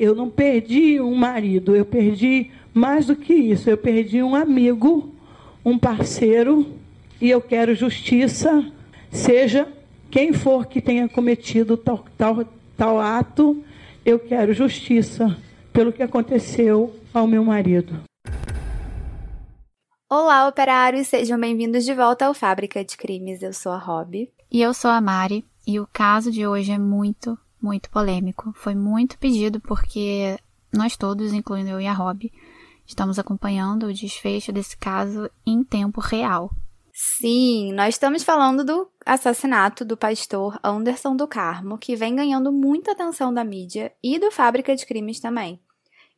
Eu não perdi um marido, eu perdi mais do que isso, eu perdi um amigo, um parceiro, e eu quero justiça, seja quem for que tenha cometido tal, tal, tal ato, eu quero justiça pelo que aconteceu ao meu marido. Olá, operários, sejam bem-vindos de volta ao Fábrica de Crimes. Eu sou a Rob. E eu sou a Mari, e o caso de hoje é muito, muito polêmico. Foi muito pedido porque nós todos, incluindo eu e a Rob, estamos acompanhando o desfecho desse caso em tempo real. Sim, nós estamos falando do assassinato do pastor Anderson do Carmo, que vem ganhando muita atenção da mídia e do Fábrica de Crimes também.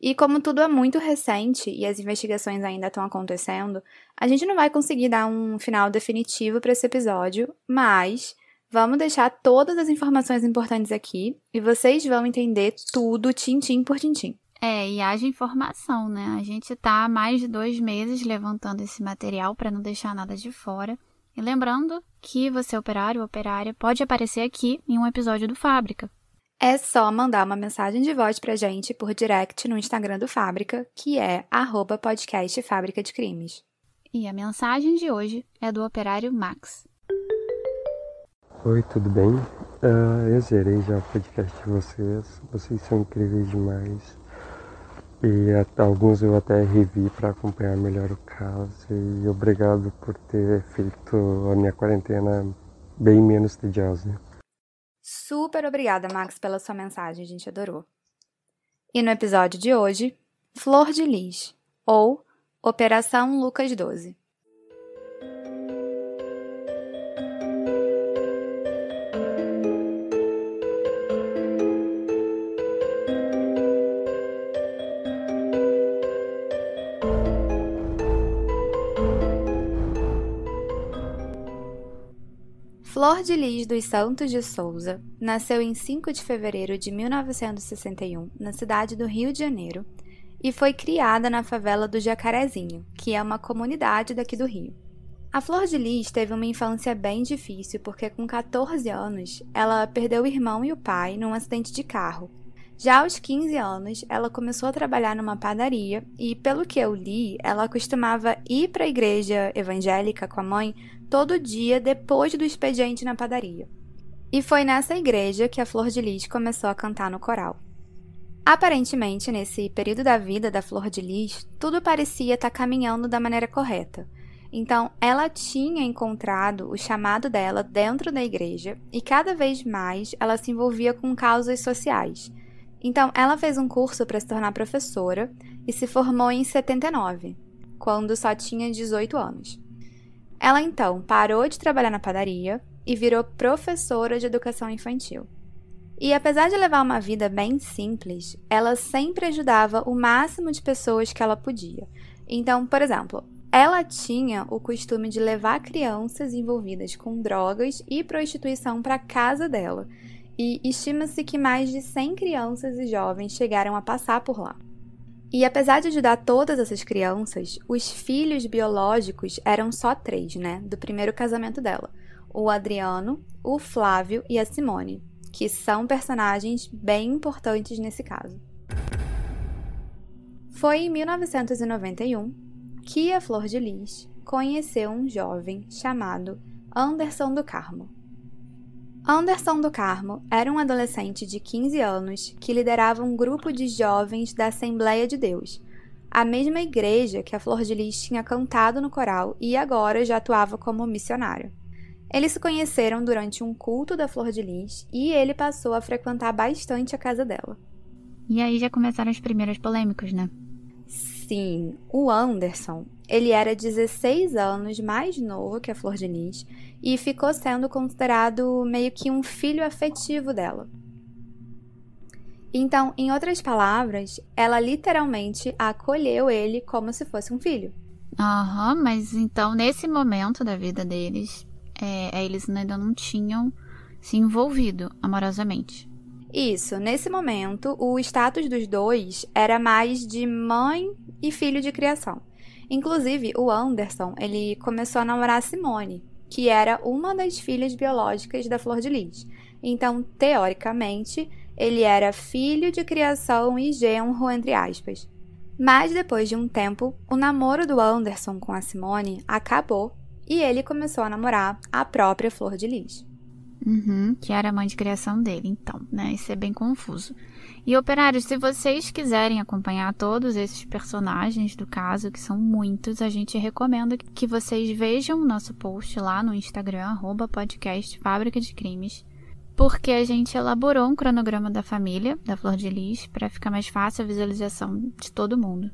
E como tudo é muito recente e as investigações ainda estão acontecendo, a gente não vai conseguir dar um final definitivo para esse episódio, mas vamos deixar todas as informações importantes aqui e vocês vão entender tudo tintim por tintim. É, e haja informação, né? A gente tá há mais de dois meses levantando esse material para não deixar nada de fora. E lembrando que você, operário ou operária, pode aparecer aqui em um episódio do Fábrica. É só mandar uma mensagem de voz pra gente por direct no Instagram do Fábrica, que é arroba podcast Fábrica de Crimes. E a mensagem de hoje é do operário Max. Oi, tudo bem? Uh, eu zerei já o podcast de vocês. Vocês são incríveis demais. E até, alguns eu até revi para acompanhar melhor o caso. E obrigado por ter feito a minha quarentena bem menos tediosa. Super obrigada, Max, pela sua mensagem, a gente adorou. E no episódio de hoje, Flor de Lis, ou Operação Lucas 12. Flor de Lis dos Santos de Souza nasceu em 5 de fevereiro de 1961 na cidade do Rio de Janeiro e foi criada na favela do Jacarezinho, que é uma comunidade daqui do Rio. A Flor de Lis teve uma infância bem difícil porque, com 14 anos, ela perdeu o irmão e o pai num acidente de carro. Já aos 15 anos, ela começou a trabalhar numa padaria e, pelo que eu li, ela costumava ir para a igreja evangélica com a mãe todo dia depois do expediente na padaria. E foi nessa igreja que a Flor de Lis começou a cantar no coral. Aparentemente, nesse período da vida da Flor de Lis, tudo parecia estar caminhando da maneira correta. Então, ela tinha encontrado o chamado dela dentro da igreja e cada vez mais ela se envolvia com causas sociais. Então, ela fez um curso para se tornar professora e se formou em 79, quando só tinha 18 anos. Ela então parou de trabalhar na padaria e virou professora de educação infantil. E apesar de levar uma vida bem simples, ela sempre ajudava o máximo de pessoas que ela podia. Então, por exemplo, ela tinha o costume de levar crianças envolvidas com drogas e prostituição para casa dela, e estima-se que mais de 100 crianças e jovens chegaram a passar por lá. E apesar de ajudar todas essas crianças, os filhos biológicos eram só três, né? Do primeiro casamento dela: o Adriano, o Flávio e a Simone, que são personagens bem importantes nesse caso. Foi em 1991 que a Flor de Lis conheceu um jovem chamado Anderson do Carmo. Anderson do Carmo era um adolescente de 15 anos que liderava um grupo de jovens da Assembleia de Deus, a mesma igreja que a Flor de Lis tinha cantado no coral e agora já atuava como missionário. Eles se conheceram durante um culto da Flor de Lis e ele passou a frequentar bastante a casa dela. E aí já começaram as primeiras polêmicas, né? Sim, o Anderson, ele era 16 anos mais novo que a Flor de Lis e ficou sendo considerado meio que um filho afetivo dela. Então, em outras palavras, ela literalmente acolheu ele como se fosse um filho. Aham, uhum, mas então nesse momento da vida deles, é, eles ainda não tinham se envolvido amorosamente. Isso, nesse momento, o status dos dois era mais de mãe e filho de criação. Inclusive, o Anderson, ele começou a namorar a Simone, que era uma das filhas biológicas da Flor de Lis. Então, teoricamente, ele era filho de criação e genro, entre aspas. Mas depois de um tempo, o namoro do Anderson com a Simone acabou e ele começou a namorar a própria Flor de Lis. Uhum, que era a mãe de criação dele, então, né? Isso é bem confuso. E operários, se vocês quiserem acompanhar todos esses personagens do caso, que são muitos, a gente recomenda que vocês vejam o nosso post lá no Instagram, arroba podcast Fábrica de Crimes, porque a gente elaborou um cronograma da família, da Flor de Lis, para ficar mais fácil a visualização de todo mundo.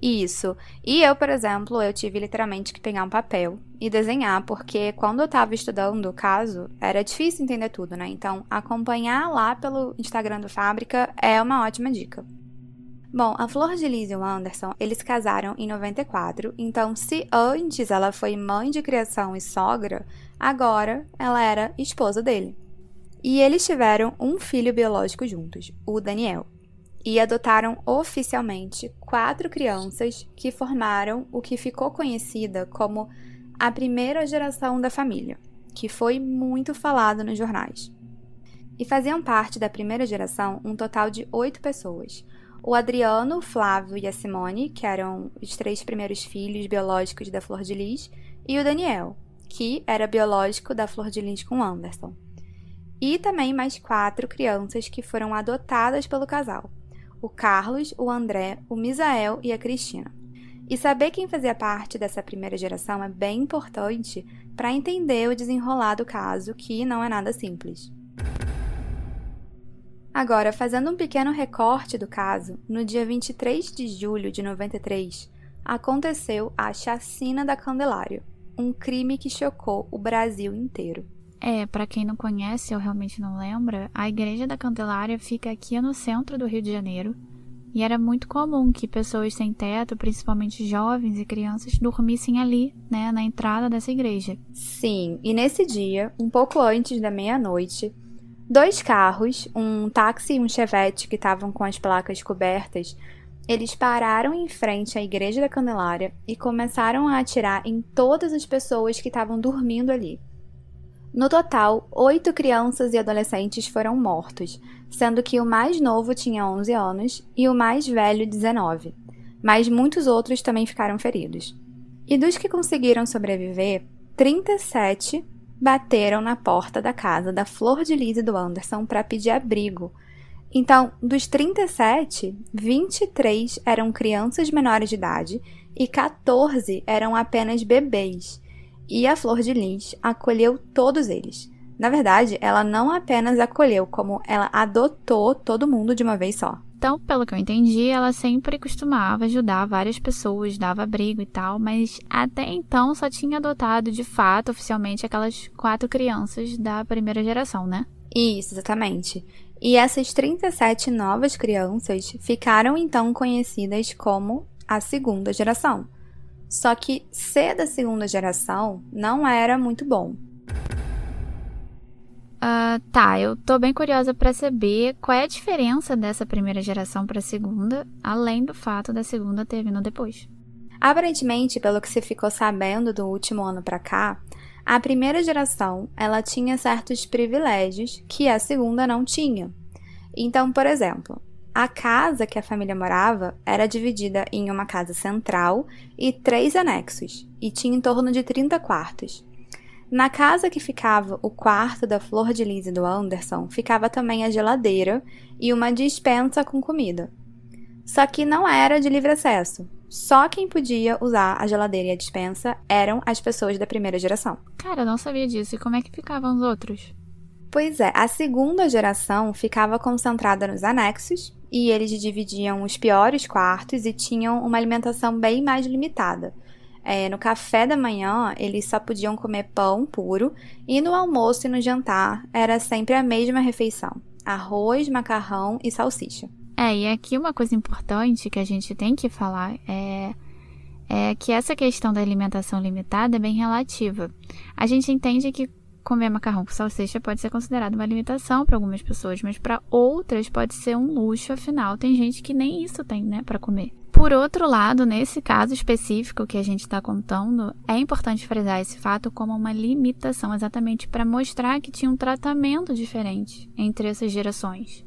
Isso. E eu, por exemplo, eu tive literalmente que pegar um papel e desenhar, porque quando eu estava estudando o caso, era difícil entender tudo, né? Então, acompanhar lá pelo Instagram do Fábrica é uma ótima dica. Bom, a Flor de Lis e o Anderson, eles se casaram em 94, então se antes ela foi mãe de criação e sogra, agora ela era esposa dele. E eles tiveram um filho biológico juntos, o Daniel e adotaram oficialmente quatro crianças que formaram o que ficou conhecida como a primeira geração da família, que foi muito falado nos jornais. E faziam parte da primeira geração um total de oito pessoas. O Adriano, o Flávio e a Simone, que eram os três primeiros filhos biológicos da Flor de Lis, e o Daniel, que era biológico da Flor de Lis com Anderson. E também mais quatro crianças que foram adotadas pelo casal, o Carlos, o André, o Misael e a Cristina. E saber quem fazia parte dessa primeira geração é bem importante para entender o desenrolar do caso, que não é nada simples. Agora, fazendo um pequeno recorte do caso, no dia 23 de julho de 93, aconteceu a Chacina da Candelária, um crime que chocou o Brasil inteiro. É, para quem não conhece ou realmente não lembra, a Igreja da Candelária fica aqui no centro do Rio de Janeiro. E era muito comum que pessoas sem teto, principalmente jovens e crianças, dormissem ali, né, na entrada dessa igreja. Sim, e nesse dia, um pouco antes da meia-noite, dois carros, um táxi e um chevette que estavam com as placas cobertas, eles pararam em frente à Igreja da Candelária e começaram a atirar em todas as pessoas que estavam dormindo ali. No total, oito crianças e adolescentes foram mortos, sendo que o mais novo tinha 11 anos e o mais velho 19, mas muitos outros também ficaram feridos. E dos que conseguiram sobreviver, 37 bateram na porta da casa da Flor de Lis e do Anderson para pedir abrigo. Então, dos 37, 23 eram crianças menores de idade e 14 eram apenas bebês e a Flor de Lis acolheu todos eles. Na verdade, ela não apenas acolheu, como ela adotou todo mundo de uma vez só. Então, pelo que eu entendi, ela sempre costumava ajudar várias pessoas, dava abrigo e tal, mas até então só tinha adotado de fato, oficialmente, aquelas quatro crianças da primeira geração, né? Isso, exatamente. E essas 37 novas crianças ficaram então conhecidas como a segunda geração. Só que ser da segunda geração não era muito bom. Uh, tá, eu tô bem curiosa para saber qual é a diferença dessa primeira geração para a segunda, além do fato da segunda ter vindo depois. Aparentemente, pelo que se ficou sabendo do último ano para cá, a primeira geração ela tinha certos privilégios que a segunda não tinha. Então, por exemplo, a casa que a família morava era dividida em uma casa central e três anexos, e tinha em torno de 30 quartos. Na casa que ficava o quarto da Flor de Lis e do Anderson, ficava também a geladeira e uma dispensa com comida. Só que não era de livre acesso. Só quem podia usar a geladeira e a dispensa eram as pessoas da primeira geração. Cara, eu não sabia disso. E como é que ficavam os outros? Pois é, a segunda geração ficava concentrada nos anexos e eles dividiam os piores quartos e tinham uma alimentação bem mais limitada. É, no café da manhã, eles só podiam comer pão puro e no almoço e no jantar era sempre a mesma refeição: arroz, macarrão e salsicha. É, e aqui uma coisa importante que a gente tem que falar é, é que essa questão da alimentação limitada é bem relativa. A gente entende que comer macarrão com salsicha pode ser considerado uma limitação para algumas pessoas, mas para outras pode ser um luxo, afinal, tem gente que nem isso tem, né, para comer. Por outro lado, nesse caso específico que a gente está contando, é importante frisar esse fato como uma limitação, exatamente para mostrar que tinha um tratamento diferente entre essas gerações.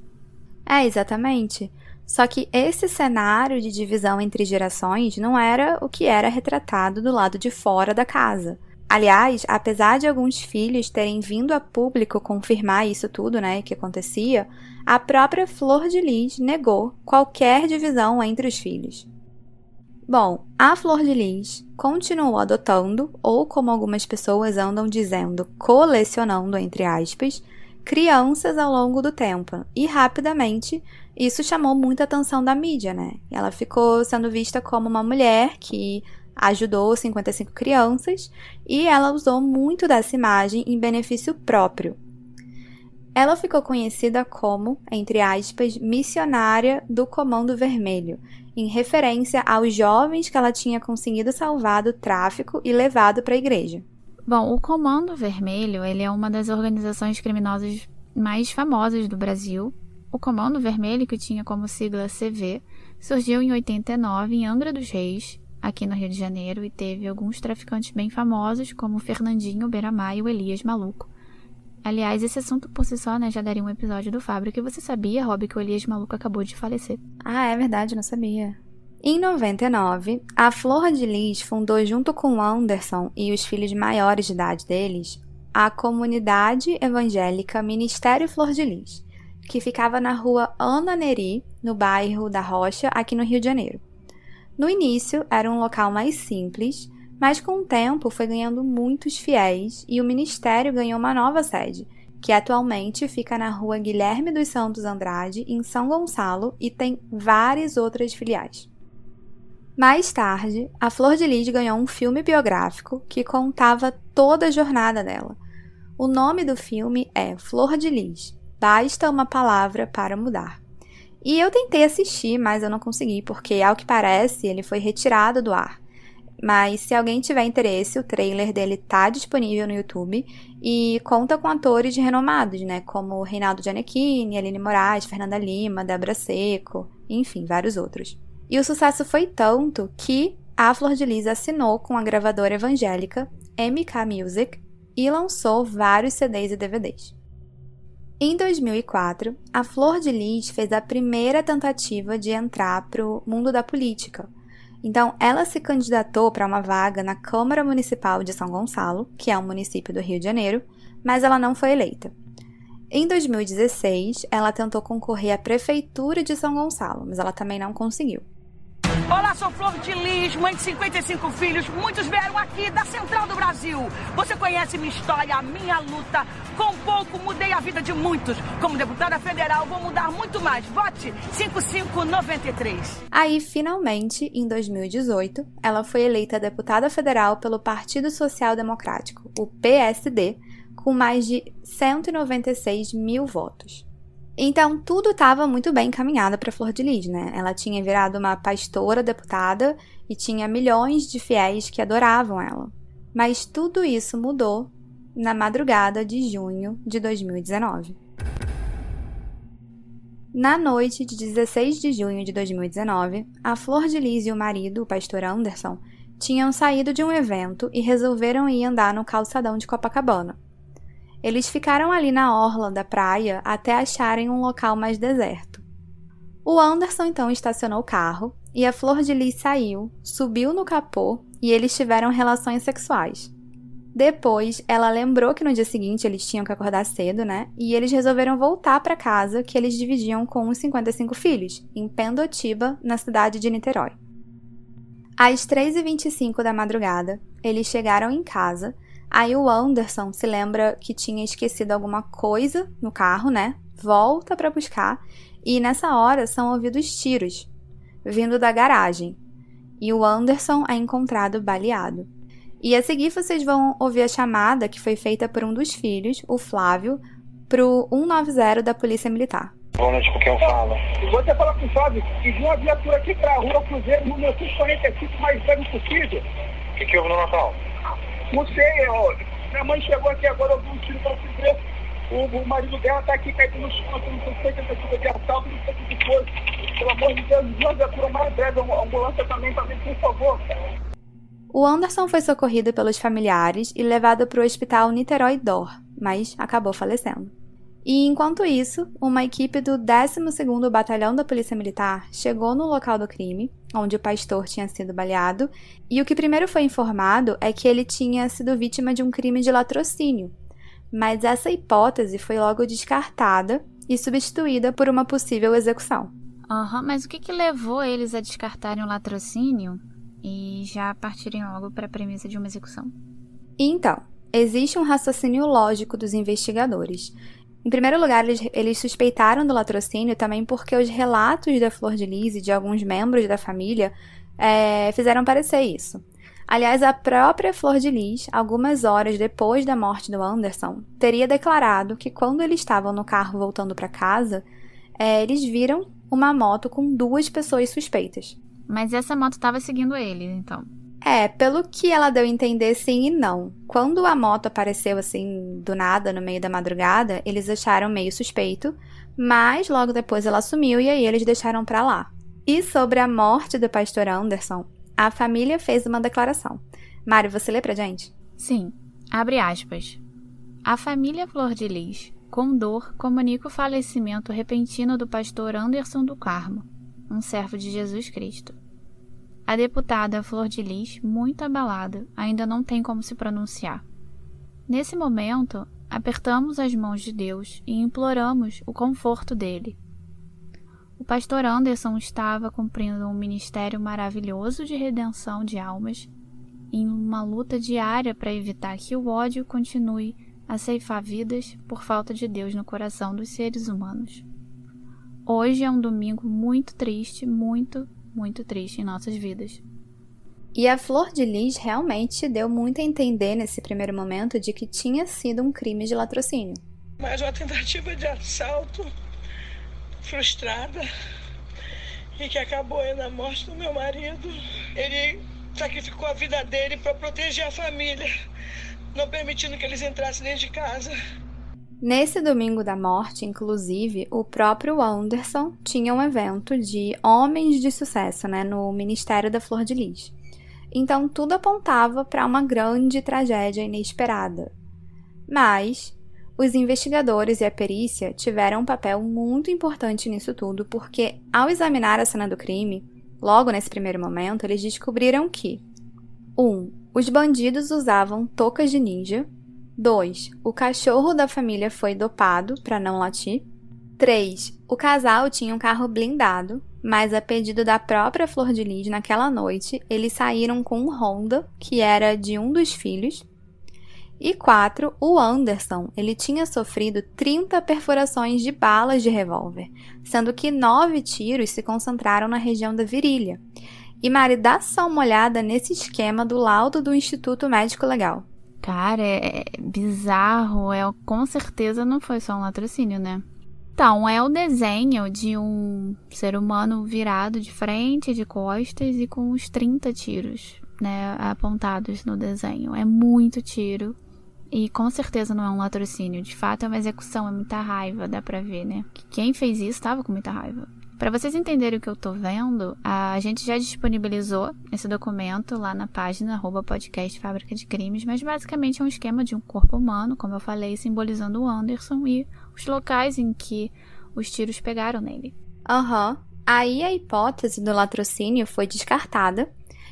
É, exatamente. Só que esse cenário de divisão entre gerações não era o que era retratado do lado de fora da casa. Aliás, apesar de alguns filhos terem vindo a público confirmar isso tudo, né, que acontecia, a própria Flor de Lis negou qualquer divisão entre os filhos. Bom, a Flor de Lis continuou adotando, ou como algumas pessoas andam dizendo, colecionando, entre aspas, crianças ao longo do tempo, e rapidamente isso chamou muita atenção da mídia, né? Ela ficou sendo vista como uma mulher que ajudou 55 crianças e ela usou muito dessa imagem em benefício próprio. Ela ficou conhecida como, entre aspas, missionária do Comando Vermelho, em referência aos jovens que ela tinha conseguido salvar do tráfico e levado para a igreja. Bom, o Comando Vermelho ele é uma das organizações criminosas mais famosas do Brasil o Comando Vermelho, que tinha como sigla CV, surgiu em 89 em Angra dos Reis, aqui no Rio de Janeiro, e teve alguns traficantes bem famosos, como Fernandinho Beiramar e o Elias Maluco. Aliás, esse assunto por si só né, já daria um episódio do Fábrica. E você sabia, Rob, que o Elias Maluco acabou de falecer? Ah, é verdade, não sabia. Em 99, a Flor de Lis fundou junto com Anderson e os filhos maiores de idade deles a comunidade evangélica Ministério Flor de Lis que ficava na rua Ana Neri, no bairro da Rocha, aqui no Rio de Janeiro. No início, era um local mais simples, mas com o tempo foi ganhando muitos fiéis e o ministério ganhou uma nova sede, que atualmente fica na rua Guilherme dos Santos Andrade, em São Gonçalo, e tem várias outras filiais. Mais tarde, a Flor de Lis ganhou um filme biográfico que contava toda a jornada dela. O nome do filme é Flor de Lis Basta uma palavra para mudar. E eu tentei assistir, mas eu não consegui, porque, ao que parece, ele foi retirado do ar. Mas se alguém tiver interesse, o trailer dele tá disponível no YouTube e conta com atores renomados, né? Como Reinaldo Gianecchini, Aline Moraes, Fernanda Lima, Débora Seco, enfim, vários outros. E o sucesso foi tanto que a Flor de Lis assinou com a gravadora evangélica MK Music e lançou vários CDs e DVDs. Em 2004, a Flor de Lis fez a primeira tentativa de entrar para o mundo da política. Então, ela se candidatou para uma vaga na Câmara Municipal de São Gonçalo, que é um município do Rio de Janeiro, mas ela não foi eleita. Em 2016, ela tentou concorrer à Prefeitura de São Gonçalo, mas ela também não conseguiu. Olá, sou Flor de Lis, mãe de 55 filhos. Muitos vieram aqui da Central do Brasil. Você conhece minha história, a minha luta. Com pouco mudei a vida de muitos. Como deputada federal, vou mudar muito mais. Vote 5593. Aí, finalmente, em 2018, ela foi eleita deputada federal pelo Partido Social Democrático, o PSD, com mais de 196 mil votos. Então, tudo estava muito bem encaminhado para Flor de Lis, né? Ela tinha virado uma pastora deputada e tinha milhões de fiéis que adoravam ela. Mas tudo isso mudou na madrugada de junho de 2019. Na noite de 16 de junho de 2019, a Flor de Lis e o marido, o pastor Anderson, tinham saído de um evento e resolveram ir andar no calçadão de Copacabana, eles ficaram ali na orla da praia até acharem um local mais deserto. O Anderson então estacionou o carro e a Flor de Lis saiu, subiu no capô e eles tiveram relações sexuais. Depois, ela lembrou que no dia seguinte eles tinham que acordar cedo, né? E eles resolveram voltar para casa que eles dividiam com os 55 filhos, em Pendotiba, na cidade de Niterói. Às 3h25 da madrugada, eles chegaram em casa Aí o Anderson se lembra que tinha esquecido alguma coisa no carro, né? Volta para buscar e nessa hora são ouvidos tiros vindo da garagem. E o Anderson é encontrado baleado. E a seguir vocês vão ouvir a chamada que foi feita por um dos filhos, o Flávio, pro 190 da Polícia Militar. Boa noite, com quem eu falo? Você fala com o Flávio e viu uma viatura aqui pra rua Cruzeiro número 545 mais breve possível. O que, que houve no Natal? Não sei, ó. Minha mãe chegou aqui agora, eu vi um tiro pra se ver. O, o marido dela tá aqui caindo no chão, não sei tentativa de assalto, não sei o que foi. Pelo amor de Deus, uma viatura mais breve, a ambulância também mim, por favor. O Anderson foi socorrido pelos familiares e levado para o hospital Niterói Dor, mas acabou falecendo. E enquanto isso, uma equipe do 12º Batalhão da Polícia Militar chegou no local do crime, onde o pastor tinha sido baleado, e o que primeiro foi informado é que ele tinha sido vítima de um crime de latrocínio. Mas essa hipótese foi logo descartada e substituída por uma possível execução. Uhum, mas o que, que levou eles a descartarem o latrocínio e já partirem logo para a premissa de uma execução? Então, existe um raciocínio lógico dos investigadores. Em primeiro lugar, eles, eles, suspeitaram do latrocínio também porque os relatos da Flor de Lis e de alguns membros da família é, fizeram parecer isso. Aliás, a própria Flor de Lis, algumas horas depois da morte do Anderson, teria declarado que quando eles estavam no carro voltando para casa, é, eles viram uma moto com duas pessoas suspeitas. Mas essa moto estava seguindo ele, então. É, pelo que ela deu a entender, sim e não. Quando a moto apareceu assim, do nada, no meio da madrugada, eles acharam meio suspeito, mas logo depois ela sumiu e aí eles deixaram pra lá. E sobre a morte do pastor Anderson, a família fez uma declaração. Mário, você lê pra gente? Sim. Abre aspas. A família Flor de Lis, com dor, comunica o falecimento repentino do pastor Anderson do Carmo, um servo de Jesus Cristo. A deputada Flor de Lis, muito abalada, ainda não tem como se pronunciar. Nesse momento, apertamos as mãos de Deus e imploramos o conforto dele. O pastor Anderson estava cumprindo um ministério maravilhoso de redenção de almas em uma luta diária para evitar que o ódio continue a ceifar vidas por falta de Deus no coração dos seres humanos. Hoje é um domingo muito triste, muito, muito triste em nossas vidas. E a Flor de Lis realmente deu muito a entender nesse primeiro momento de que tinha sido um crime de latrocínio. Mais uma tentativa de assalto frustrada e que acabou aí na morte do meu marido. Ele sacrificou a vida dele para proteger a família, não permitindo que eles entrassem dentro de casa. Nesse domingo da morte, inclusive, o próprio Anderson tinha um evento de homens de sucesso né, no Ministério da Flor de Lis. Então tudo apontava para uma grande tragédia inesperada. Mas os investigadores e a perícia tiveram um papel muito importante nisso tudo, porque ao examinar a cena do crime, logo nesse primeiro momento, eles descobriram que 1. Um, os bandidos usavam toucas de ninja 2. O cachorro da família foi dopado para não latir. 3. O casal tinha um carro blindado, mas a pedido da própria Flor de Lis naquela noite, eles saíram com um Honda, que era de um dos filhos. E 4. O Anderson, ele tinha sofrido 30 perfurações de balas de revólver, sendo que 9 tiros se concentraram na região da virilha. E Mari, dá só uma olhada nesse esquema do laudo do Instituto Médico Legal. Cara, é, é bizarro. É, com certeza não foi só um latrocínio, né? Então, é o desenho de um ser humano virado de frente, de costas e com uns 30 tiros, né, apontados no desenho. É muito tiro. E com certeza não é um latrocínio. De fato, é uma execução, é muita raiva, dá pra ver, né? Quem fez isso estava com muita raiva. Para vocês entenderem o que eu tô vendo, a gente já disponibilizou esse documento lá na página arroba podcast Fábrica de Crimes, mas basicamente é um esquema de um corpo humano, como eu falei, simbolizando o Anderson e os locais em que os tiros pegaram nele. Aham. Uhum. Aí a hipótese do latrocínio foi descartada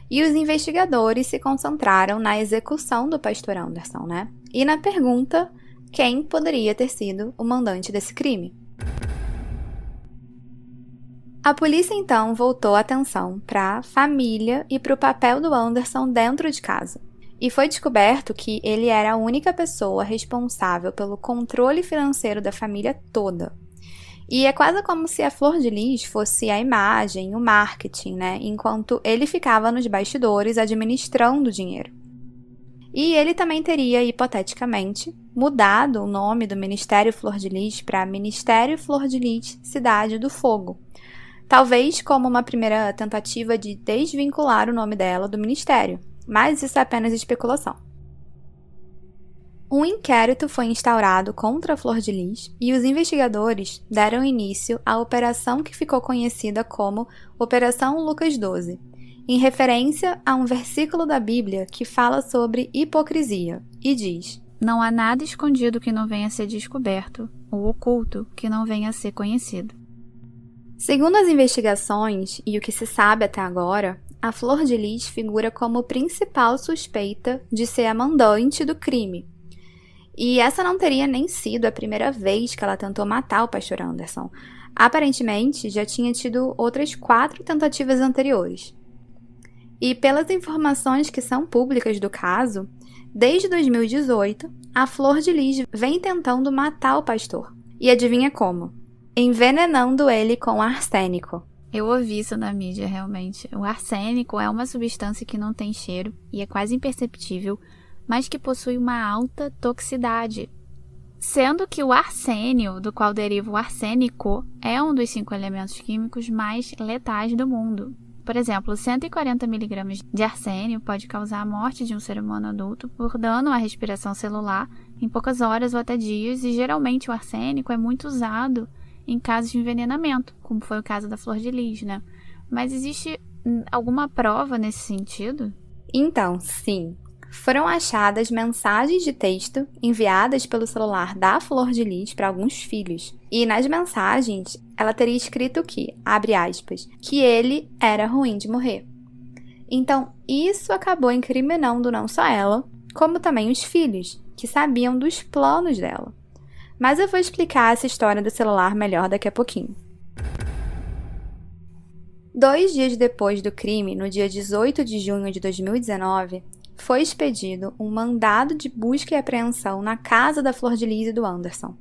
e os investigadores se concentraram na execução do pastor Anderson, né? E na pergunta quem poderia ter sido o mandante desse crime. A polícia então voltou atenção para a família e para o papel do Anderson dentro de casa. E foi descoberto que ele era a única pessoa responsável pelo controle financeiro da família toda. E é quase como se a Flor de Lis fosse a imagem, o marketing, né? Enquanto ele ficava nos bastidores administrando o dinheiro. E ele também teria, hipoteticamente, mudado o nome do Ministério Flor de Lis para Ministério Flor de Lis Cidade do Fogo, talvez como uma primeira tentativa de desvincular o nome dela do ministério, mas isso é apenas especulação. Um inquérito foi instaurado contra a Flor de Lis e os investigadores deram início à operação que ficou conhecida como Operação Lucas 12, em referência a um versículo da Bíblia que fala sobre hipocrisia e diz: Não há nada escondido que não venha a ser descoberto, ou oculto que não venha a ser conhecido. Segundo as investigações e o que se sabe até agora, a Flor de Lis figura como principal suspeita de ser a mandante do crime. E essa não teria nem sido a primeira vez que ela tentou matar o pastor Anderson. Aparentemente, já tinha tido outras quatro tentativas anteriores. E pelas informações que são públicas do caso, desde 2018, a Flor de Lis vem tentando matar o pastor. E adivinha como? Envenenando ele com arsênico. Eu ouvi isso na mídia, realmente. O arsênico é uma substância que não tem cheiro e é quase imperceptível, mas que possui uma alta toxicidade. Sendo que o arsênio, do qual deriva o arsênico, é um dos cinco elementos químicos mais letais do mundo. Por exemplo, 140 mg de arsênio pode causar a morte de um ser humano adulto por dano à respiração celular em poucas horas ou até dias, e geralmente o arsênico é muito usado em casos de envenenamento, como foi o caso da flor de lis, né? Mas existe alguma prova nesse sentido? Então, sim. Foram achadas mensagens de texto enviadas pelo celular da Flor de Lis para alguns filhos. E nas mensagens, ela teria escrito que, abre aspas, que ele era ruim de morrer. Então, isso acabou incriminando não só ela, como também os filhos, que sabiam dos planos dela. Mas eu vou explicar essa história do celular melhor daqui a pouquinho. Dois dias depois do crime, no dia 18 de junho de 2019, foi expedido um mandado de busca e apreensão na casa da Flor de Lis e do Anderson.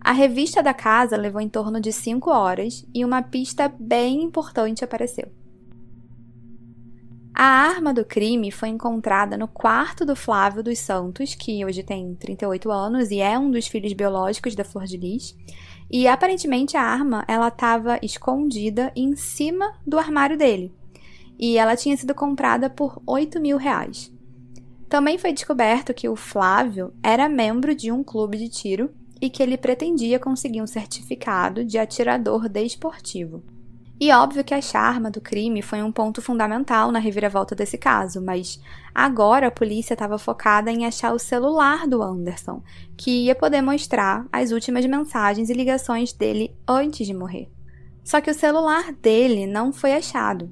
A revista da casa levou em torno de cinco horas e uma pista bem importante apareceu. A arma do crime foi encontrada no quarto do Flávio dos Santos, que hoje tem 38 anos e é um dos filhos biológicos da Flor de Lis. E aparentemente a arma ela estava escondida em cima do armário dele. E ela tinha sido comprada por 8 mil reais. Também foi descoberto que o Flávio era membro de um clube de tiro e que ele pretendia conseguir um certificado de atirador desportivo. E óbvio que a charma do crime foi um ponto fundamental na reviravolta desse caso, mas agora a polícia estava focada em achar o celular do Anderson, que ia poder mostrar as últimas mensagens e ligações dele antes de morrer. Só que o celular dele não foi achado,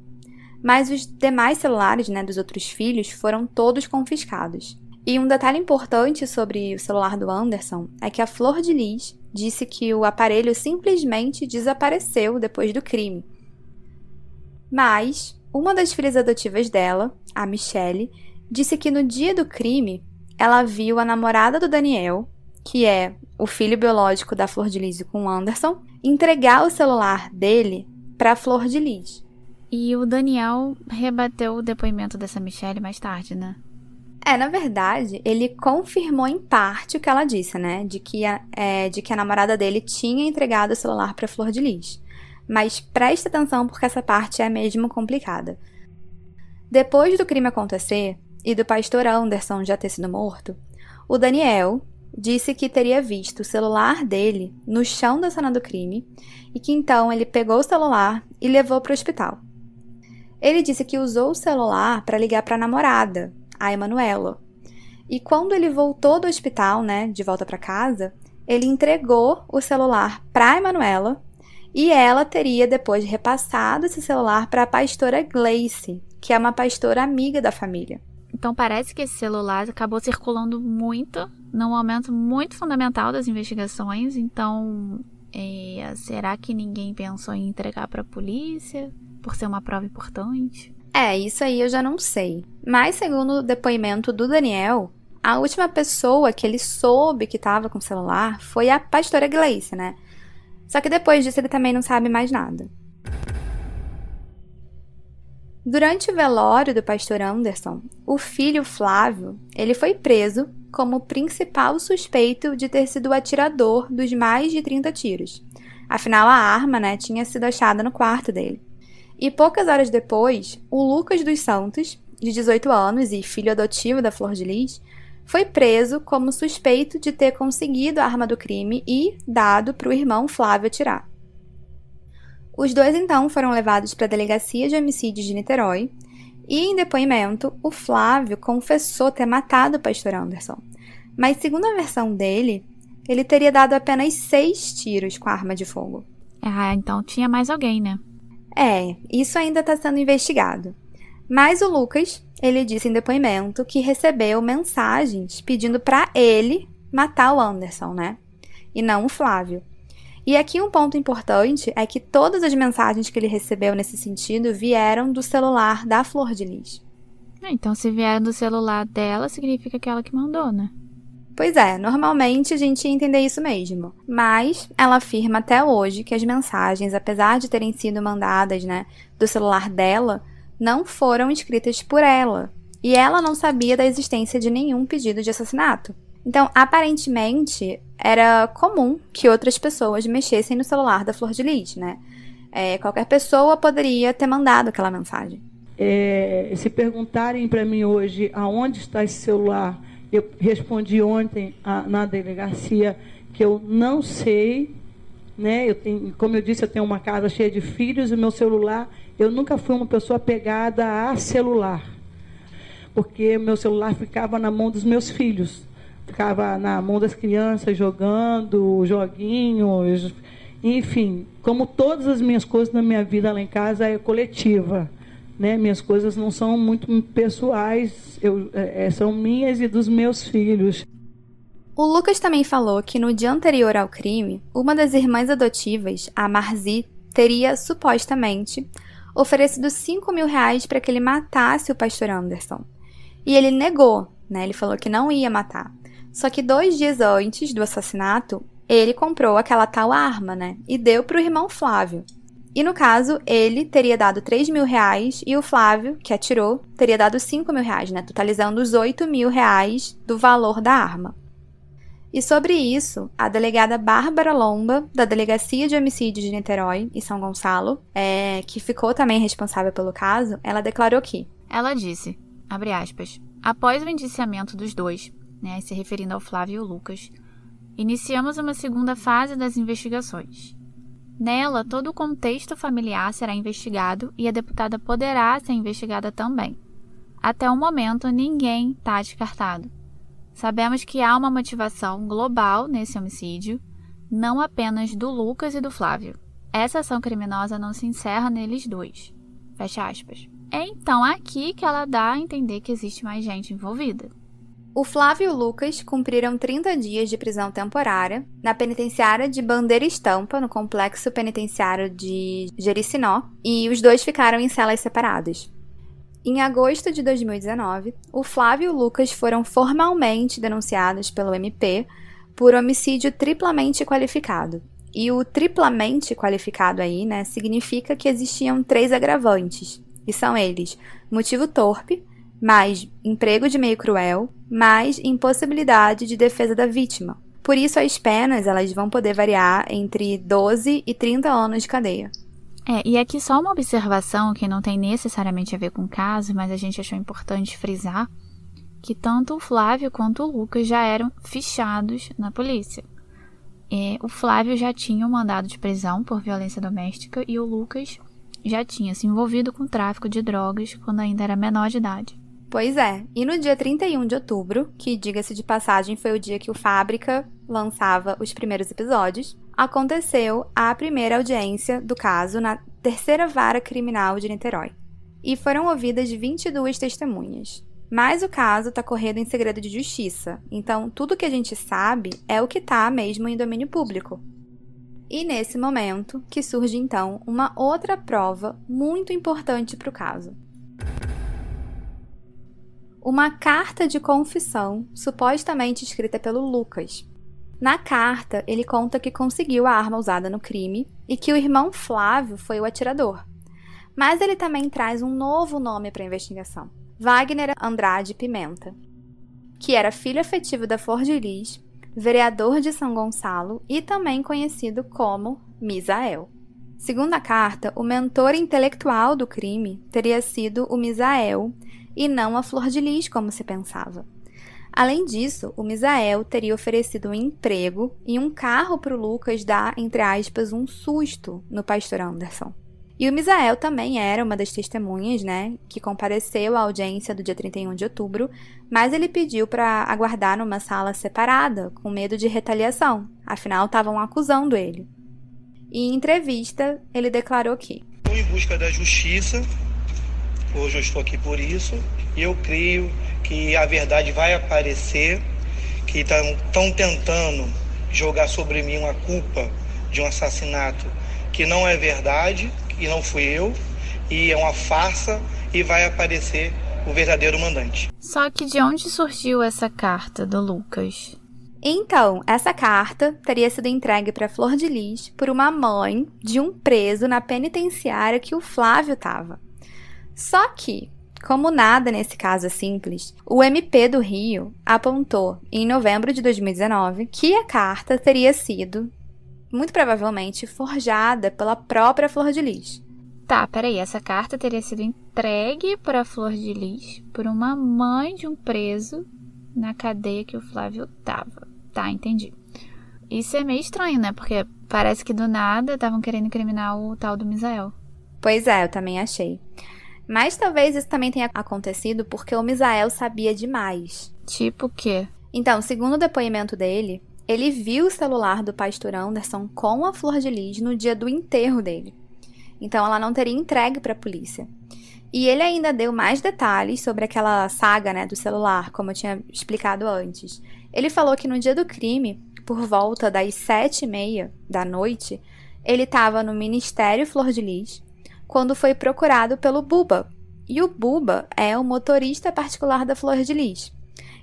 mas os demais celulares né, dos outros filhos foram todos confiscados. E um detalhe importante sobre o celular do Anderson é que a Flor de Lis disse que o aparelho simplesmente desapareceu depois do crime. Mas uma das filhas adotivas dela, a Michelle, disse que no dia do crime ela viu a namorada do Daniel, que é o filho biológico da Flor de Lis com o Anderson, entregar o celular dele para a Flor de Lis. E o Daniel rebateu o depoimento dessa Michelle mais tarde, né? É, na verdade, ele confirmou em parte o que ela disse, né? De que a, é, de que a namorada dele tinha entregado o celular para Flor de Lis. Mas preste atenção porque essa parte é mesmo complicada. Depois do crime acontecer e do pastor Anderson já ter sido morto, o Daniel disse que teria visto o celular dele no chão da cena do crime e que então ele pegou o celular e levou para o hospital. Ele disse que usou o celular para ligar para a namorada, a Emanuela. E quando ele voltou do hospital, né, de volta para casa, ele entregou o celular para a Emanuela e ela teria depois repassado esse celular para a pastora Gleice, que é uma pastora amiga da família. Então parece que esse celular acabou circulando muito num momento muito fundamental das investigações. Então, é, será que ninguém pensou em entregar para a polícia por ser uma prova importante? É, isso aí eu já não sei. Mas segundo o depoimento do Daniel, a última pessoa que ele soube que estava com o celular foi a pastora Gleice, né? Só que depois disso ele também não sabe mais nada. Durante o velório do pastor Anderson, o filho Flávio, ele foi preso como principal suspeito de ter sido o atirador dos mais de 30 tiros. Afinal, a arma, né, tinha sido achada no quarto dele. E poucas horas depois, o Lucas dos Santos, de 18 anos e filho adotivo da Flor de Lis, foi preso como suspeito de ter conseguido a arma do crime e dado para o irmão Flávio atirar. Os dois então foram levados para a delegacia de homicídios de Niterói e, em depoimento, o Flávio confessou ter matado o pastor Anderson. Mas, segundo a versão dele, ele teria dado apenas seis tiros com a arma de fogo. Ah, então tinha mais alguém, né? É, isso ainda está sendo investigado. Mas o Lucas, ele disse em depoimento que recebeu mensagens pedindo para ele matar o Anderson, né? E não o Flávio. E aqui um ponto importante é que todas as mensagens que ele recebeu nesse sentido vieram do celular da Flor de Lis. É, então, se vieram do celular dela, significa que ela que mandou, né? Pois é, normalmente a gente ia entender isso mesmo. Mas ela afirma até hoje que as mensagens, apesar de terem sido mandadas, né, do celular dela, não foram escritas por ela. E ela não sabia da existência de nenhum pedido de assassinato. Então, aparentemente, era comum que outras pessoas mexessem no celular da Flor de Lis, né? É, qualquer pessoa poderia ter mandado aquela mensagem. É, se perguntarem para mim hoje aonde está esse celular, eu respondi ontem a, na delegacia que eu não sei, né? Eu tenho, como eu disse, eu tenho uma casa cheia de filhos e meu celular, eu nunca fui uma pessoa pegada a celular, porque meu celular ficava na mão dos meus filhos, ficava na mão das crianças jogando joguinhos, enfim, como todas as minhas coisas na minha vida lá em casa é coletiva né? Minhas coisas não são muito pessoais, eu, é, são minhas e dos meus filhos. O Lucas também falou que no dia anterior ao crime, uma das irmãs adotivas, a Marzi, teria supostamente oferecido 5 mil reais para que ele matasse o pastor Anderson. E ele negou, né? Ele falou que não ia matar. Só que dois dias antes do assassinato, ele comprou aquela tal arma, né? E deu para o irmão Flávio. E no caso, ele teria dado 3 mil reais e o Flávio, que atirou, teria dado 5 mil reais, né? Totalizando os 8 mil reais do valor da arma. E sobre isso, a delegada Bárbara Lomba, da Delegacia de Homicídio de Niterói e São Gonçalo, é, que ficou também responsável pelo caso, ela declarou que. Ela disse, abre aspas, após o indiciamento dos dois, né, se referindo ao Flávio e ao Lucas, iniciamos uma segunda fase das investigações. Nela, todo o contexto familiar será investigado e a deputada poderá ser investigada também. Até o momento, ninguém está descartado. Sabemos que há uma motivação global nesse homicídio, não apenas do Lucas e do Flávio. Essa ação criminosa não se encerra neles dois. Fecha aspas. É então aqui que ela dá a entender que existe mais gente envolvida. O Flávio e o Lucas cumpriram 30 dias de prisão temporária na penitenciária de Bandeira Estampa, no complexo penitenciário de Jericinó, e os dois ficaram em celas separadas. Em agosto de 2019, o Flávio e o Lucas foram formalmente denunciados pelo MP por homicídio triplamente qualificado. E o triplamente qualificado aí, né, significa que existiam três agravantes, e são eles: motivo torpe, mais emprego de meio cruel, mais impossibilidade de defesa da vítima. Por isso, as penas elas vão poder variar entre 12 e 30 anos de cadeia. É, e aqui só uma observação que não tem necessariamente a ver com o caso, mas a gente achou importante frisar que tanto o Flávio quanto o Lucas já eram fichados na polícia. É, o Flávio já tinha um mandado de prisão por violência doméstica e o Lucas já tinha se envolvido com tráfico de drogas quando ainda era menor de idade. Pois é, e no dia 31 de outubro, que diga-se de passagem foi o dia que o Fábrica lançava os primeiros episódios, aconteceu a primeira audiência do caso na terceira vara criminal de Niterói. E foram ouvidas 22 testemunhas. Mas o caso está correndo em segredo de justiça, então tudo que a gente sabe é o que está mesmo em domínio público. E nesse momento que surge então uma outra prova muito importante para o caso uma carta de confissão, supostamente escrita pelo Lucas. Na carta, ele conta que conseguiu a arma usada no crime e que o irmão Flávio foi o atirador. Mas ele também traz um novo nome para a investigação: Wagner Andrade Pimenta, que era filho afetivo da Flor de Lis, vereador de São Gonçalo e também conhecido como Misael. Segundo a carta, o mentor intelectual do crime teria sido o Misael, e não a flor de lis como se pensava. Além disso, o Misael teria oferecido um emprego e um carro para o Lucas dar, entre aspas, um susto no pastor Anderson. E o Misael também era uma das testemunhas, né, que compareceu à audiência do dia 31 de outubro, mas ele pediu para aguardar numa sala separada, com medo de retaliação, afinal estavam acusando ele. E em entrevista, ele declarou que: em busca da justiça, hoje eu estou aqui por isso, e eu creio que a verdade vai aparecer, que estão tentando jogar sobre mim uma culpa de um assassinato que não é verdade, e não fui eu, e é uma farsa e vai aparecer o verdadeiro mandante. Só que de onde surgiu essa carta do Lucas? Então, essa carta teria sido entregue para Flor de Lis por uma mãe de um preso na penitenciária que o Flávio estava. Só que, como nada nesse caso é simples, o MP do Rio apontou, em novembro de 2019, que a carta teria sido muito provavelmente forjada pela própria Flor de Lis. Tá, peraí, essa carta teria sido entregue para Flor de Lis por uma mãe de um preso na cadeia que o Flávio tava. Tá, entendi. Isso é meio estranho, né? Porque parece que do nada estavam querendo incriminar o tal do Misael. Pois é, eu também achei. Mas talvez isso também tenha acontecido porque o Misael sabia demais. Tipo o quê? Então, segundo o depoimento dele, ele viu o celular do pastor Anderson com a Flor de Lis no dia do enterro dele. Então ela não teria entregue para a polícia. E ele ainda deu mais detalhes sobre aquela saga né, do celular, como eu tinha explicado antes. Ele falou que no dia do crime, por volta das sete e meia da noite, ele estava no Ministério Flor de Lis quando foi procurado pelo Buba. E o Buba é o motorista particular da Flor de Lis.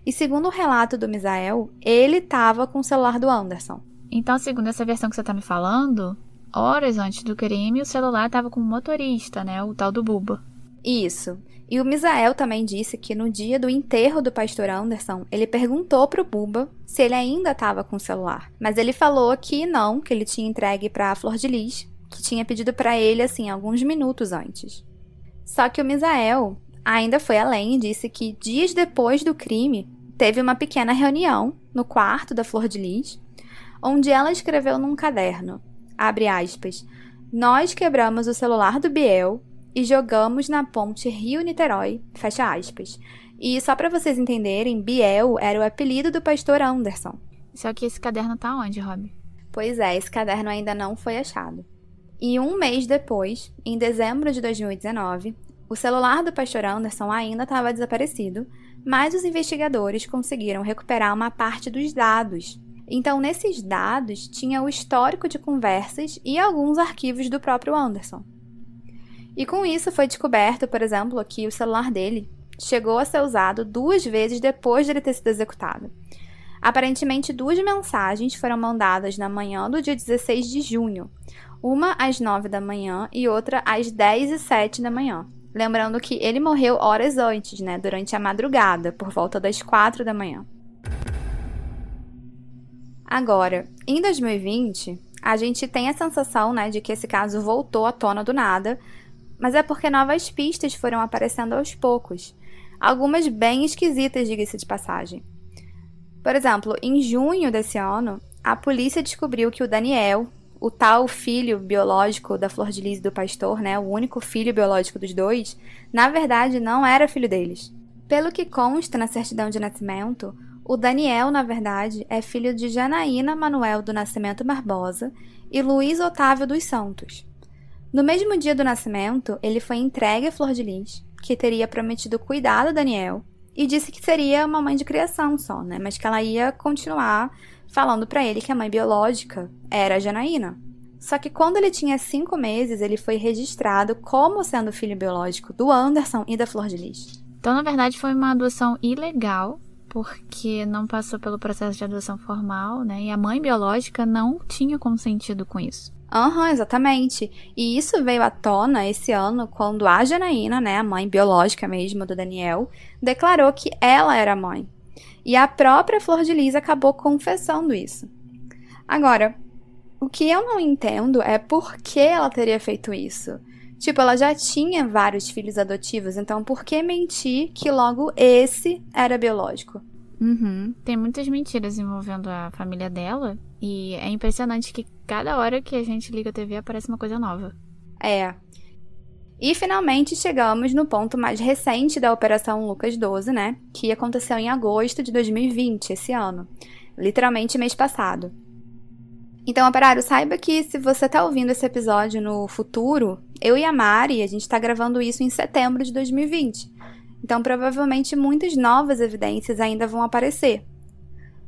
E segundo o relato do Misael, ele estava com o celular do Anderson. Então, segundo essa versão que você está me falando, horas antes do crime, o celular estava com o motorista, né? O tal do Buba. Isso. E o Misael também disse que no dia do enterro do pastor Anderson, ele perguntou pro Buba se ele ainda estava com o celular. Mas ele falou que não, que ele tinha entregue para a Flor de Lis, que tinha pedido para ele assim alguns minutos antes. Só que o Misael ainda foi além e disse que dias depois do crime, teve uma pequena reunião no quarto da Flor de Lis, onde ela escreveu num caderno, abre aspas, nós quebramos o celular do Biel e jogamos na ponte Rio-Niterói, fecha aspas. E só para vocês entenderem, Biel era o apelido do pastor Anderson. Só que esse caderno tá onde, Rob? Pois é, esse caderno ainda não foi achado. E um mês depois, em dezembro de 2019, o celular do pastor Anderson ainda estava desaparecido, mas os investigadores conseguiram recuperar uma parte dos dados. Então, nesses dados, tinha o histórico de conversas e alguns arquivos do próprio Anderson. E com isso foi descoberto, por exemplo, que o celular dele chegou a ser usado duas vezes depois de ele ter sido executado. Aparentemente, duas mensagens foram mandadas na manhã do dia 16 de junho, uma às 9 da manhã e outra às 10 e 7 da manhã. Lembrando que ele morreu horas antes, né, durante a madrugada, por volta das 4 da manhã. Agora, em 2020, a gente tem a sensação, né, de que esse caso voltou à tona do nada, mas é porque novas pistas foram aparecendo aos poucos. Algumas bem esquisitas, diga-se de passagem. Por exemplo, em junho desse ano, a polícia descobriu que o Daniel, o tal filho biológico da Flor de Lis e do pastor, né, o único filho biológico dos dois, na verdade não era filho deles. Pelo que consta na certidão de nascimento, o Daniel, na verdade, é filho de Janaína Manuel do Nascimento Barbosa e Luiz Otávio dos Santos. No mesmo dia do nascimento, ele foi entregue a Flor de Lis, que teria prometido cuidar do Daniel, e disse que seria uma mãe de criação só, né? Mas que ela ia continuar falando para ele que a mãe biológica era a Janaína. Só que quando ele tinha cinco meses, ele foi registrado como sendo filho biológico do Anderson e da Flor de Lis. Então, na verdade, foi uma adoção ilegal, porque não passou pelo processo de adoção formal, né? E a mãe biológica não tinha consentido com isso. Aham, uhum, exatamente. E isso veio à tona esse ano quando a Janaína, né, a mãe biológica mesmo do Daniel, declarou que ela era a mãe. E a própria Flor de Lis acabou confessando isso. Agora, o que eu não entendo é por que ela teria feito isso. Tipo, ela já tinha vários filhos adotivos, então por que mentir que logo esse era biológico? Uhum. Tem muitas mentiras envolvendo a família dela. E é impressionante que cada hora que a gente liga a TV aparece uma coisa nova. É. E finalmente chegamos no ponto mais recente da Operação Lucas 12, né? Que aconteceu em agosto de 2020, esse ano. Literalmente mês passado. Então, operário, saiba que se você está ouvindo esse episódio no futuro, eu e a Mari, a gente está gravando isso em setembro de 2020. Então, provavelmente muitas novas evidências ainda vão aparecer.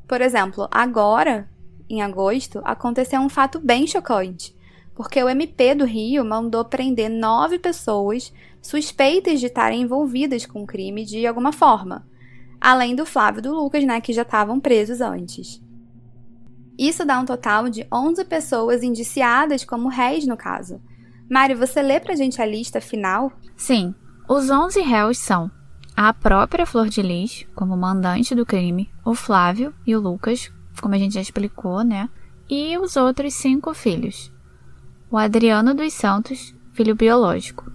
Por exemplo, agora, em agosto, aconteceu um fato bem chocante porque o MP do Rio mandou prender nove pessoas suspeitas de estarem envolvidas com o crime de alguma forma, além do Flávio e do Lucas, né, que já estavam presos antes. Isso dá um total de 11 pessoas indiciadas como réis no caso. Mário, você lê pra gente a lista final? Sim. Os 11 réus são a própria Flor de Lis, como mandante do crime, o Flávio e o Lucas, como a gente já explicou, né? E os outros cinco filhos, o Adriano dos Santos, filho biológico.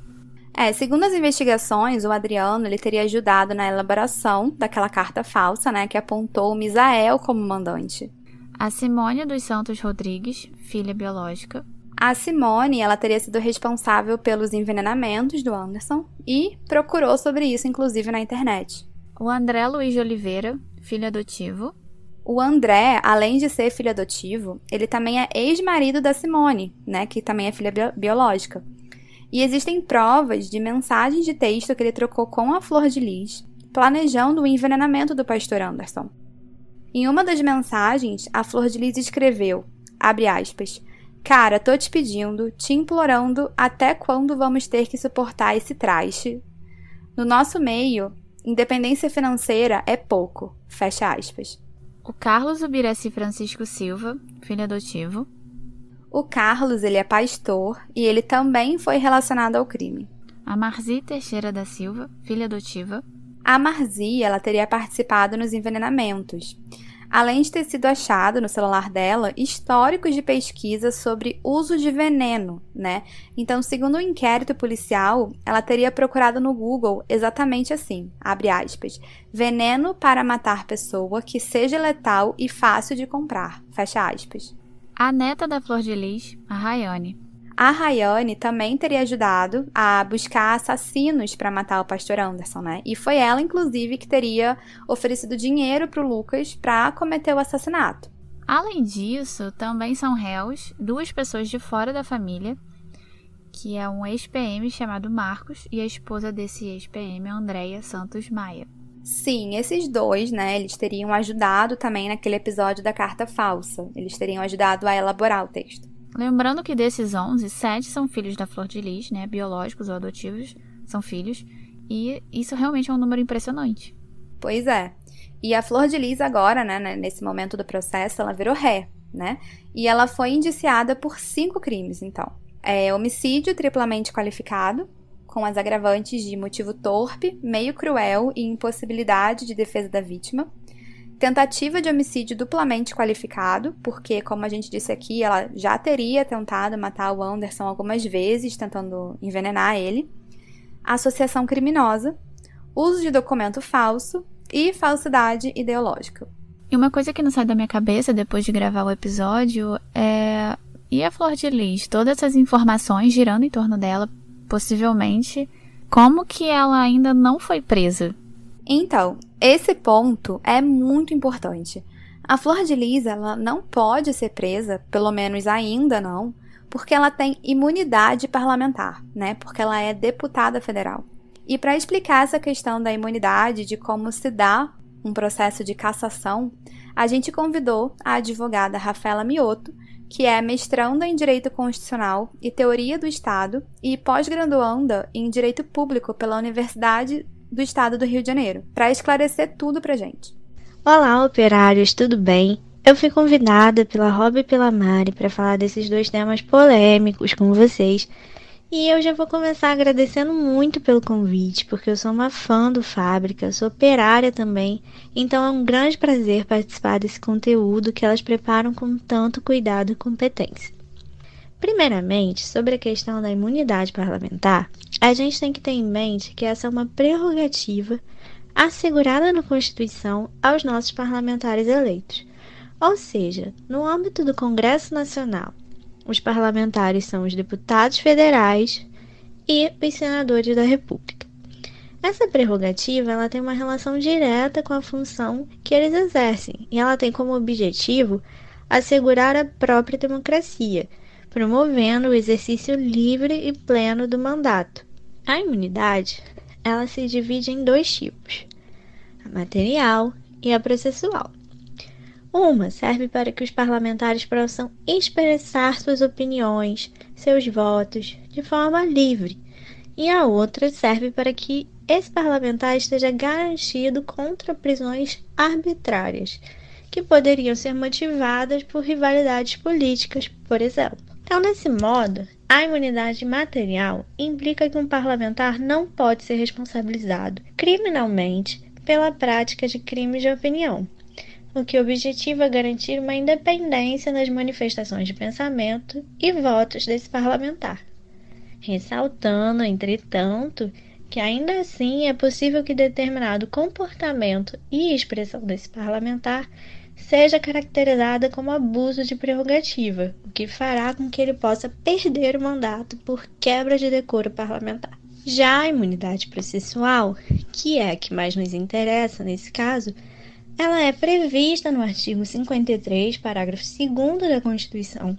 É, segundo as investigações, o Adriano ele teria ajudado na elaboração daquela carta falsa, né, que apontou o Misael como mandante. A Simone dos Santos Rodrigues, filha biológica. A Simone, ela teria sido responsável pelos envenenamentos do Anderson e procurou sobre isso, inclusive, na internet. O André Luiz de Oliveira, filho adotivo. O André, além de ser filho adotivo, ele também é ex-marido da Simone, né, que também é filha biológica. E existem provas de mensagens de texto que ele trocou com a Flor de Lis, planejando o envenenamento do pastor Anderson. Em uma das mensagens, a Flor de Lis escreveu, abre aspas, Cara, tô te pedindo, te implorando, até quando vamos ter que suportar esse traste? No nosso meio, independência financeira é pouco, fecha aspas. O Carlos Ubiraci Francisco Silva, filho adotivo. O Carlos, ele é pastor e ele também foi relacionado ao crime. A Marzi Teixeira da Silva, filha adotiva. A Marzi, ela teria participado nos envenenamentos além de ter sido achado no celular dela históricos de pesquisa sobre uso de veneno, né? Então, segundo o um inquérito policial, ela teria procurado no Google exatamente assim, abre aspas, veneno para matar pessoa que seja letal e fácil de comprar, fecha aspas. A neta da Flor de Lis, a Rayane, a Rayane também teria ajudado a buscar assassinos para matar o pastor Anderson, né? E foi ela, inclusive, que teria oferecido dinheiro para o Lucas para cometer o assassinato. Além disso, também são réus duas pessoas de fora da família, que é um ex-PM chamado Marcos e a esposa desse ex-PM, Andréia Santos Maia. Sim, esses dois, né, eles teriam ajudado também naquele episódio da carta falsa. Eles teriam ajudado a elaborar o texto. Lembrando que desses 11, 7 são filhos da Flor de Lis, né? Biológicos ou adotivos, são filhos. E isso realmente é um número impressionante. Pois é. E a Flor de Lis agora, né, nesse momento do processo, ela virou ré, né? E ela foi indiciada por cinco crimes, então. É homicídio triplamente qualificado, com as agravantes de motivo torpe, meio cruel e impossibilidade de defesa da vítima tentativa de homicídio duplamente qualificado, porque, como a gente disse aqui, ela já teria tentado matar o Anderson algumas vezes, tentando envenenar ele, associação criminosa, uso de documento falso e falsidade ideológica. E uma coisa que não sai da minha cabeça depois de gravar o episódio é. E a Flor de Lis? Todas essas informações girando em torno dela, possivelmente. Como que ela ainda não foi presa? Então, esse ponto é muito importante. A Flor de Lis ela não pode ser presa, pelo menos ainda não, porque ela tem imunidade parlamentar, né? Porque ela é deputada federal. E para explicar essa questão da imunidade, de como se dá um processo de cassação, a gente convidou a advogada Rafaela Mioto, que é mestranda em Direito Constitucional e Teoria do Estado e pós-graduanda em Direito Público pela Universidade do estado do Rio de Janeiro, para esclarecer tudo pra gente. Olá, operários, tudo bem? Eu fui convidada pela Rob e pela Mari para falar desses dois temas polêmicos com vocês. E eu já vou começar agradecendo muito pelo convite, porque eu sou uma fã do Fábrica, sou operária também, então é um grande prazer participar desse conteúdo que elas preparam com tanto cuidado e competência. Primeiramente, sobre a questão da imunidade parlamentar, a gente tem que ter em mente que essa é uma prerrogativa assegurada na Constituição aos nossos parlamentares eleitos. Ou seja, no âmbito do Congresso Nacional, os parlamentares são os deputados federais e os senadores da República. Essa prerrogativa ela tem uma relação direta com a função que eles exercem e ela tem como objetivo assegurar a própria democracia, promovendo o exercício livre e pleno do mandato. A imunidade ela se divide em dois tipos: a material e a processual. Uma serve para que os parlamentares possam expressar suas opiniões, seus votos, de forma livre, e a outra serve para que esse parlamentar esteja garantido contra prisões arbitrárias, que poderiam ser motivadas por rivalidades políticas, por exemplo. Então, desse modo, a imunidade material implica que um parlamentar não pode ser responsabilizado criminalmente pela prática de crimes de opinião, o que objetiva garantir uma independência nas manifestações de pensamento e votos desse parlamentar. Ressaltando, entretanto, que ainda assim é possível que determinado comportamento e expressão desse parlamentar seja caracterizada como abuso de prerrogativa, o que fará com que ele possa perder o mandato por quebra de decoro parlamentar. Já a imunidade processual, que é a que mais nos interessa nesse caso, ela é prevista no artigo 53, parágrafo 2 da Constituição,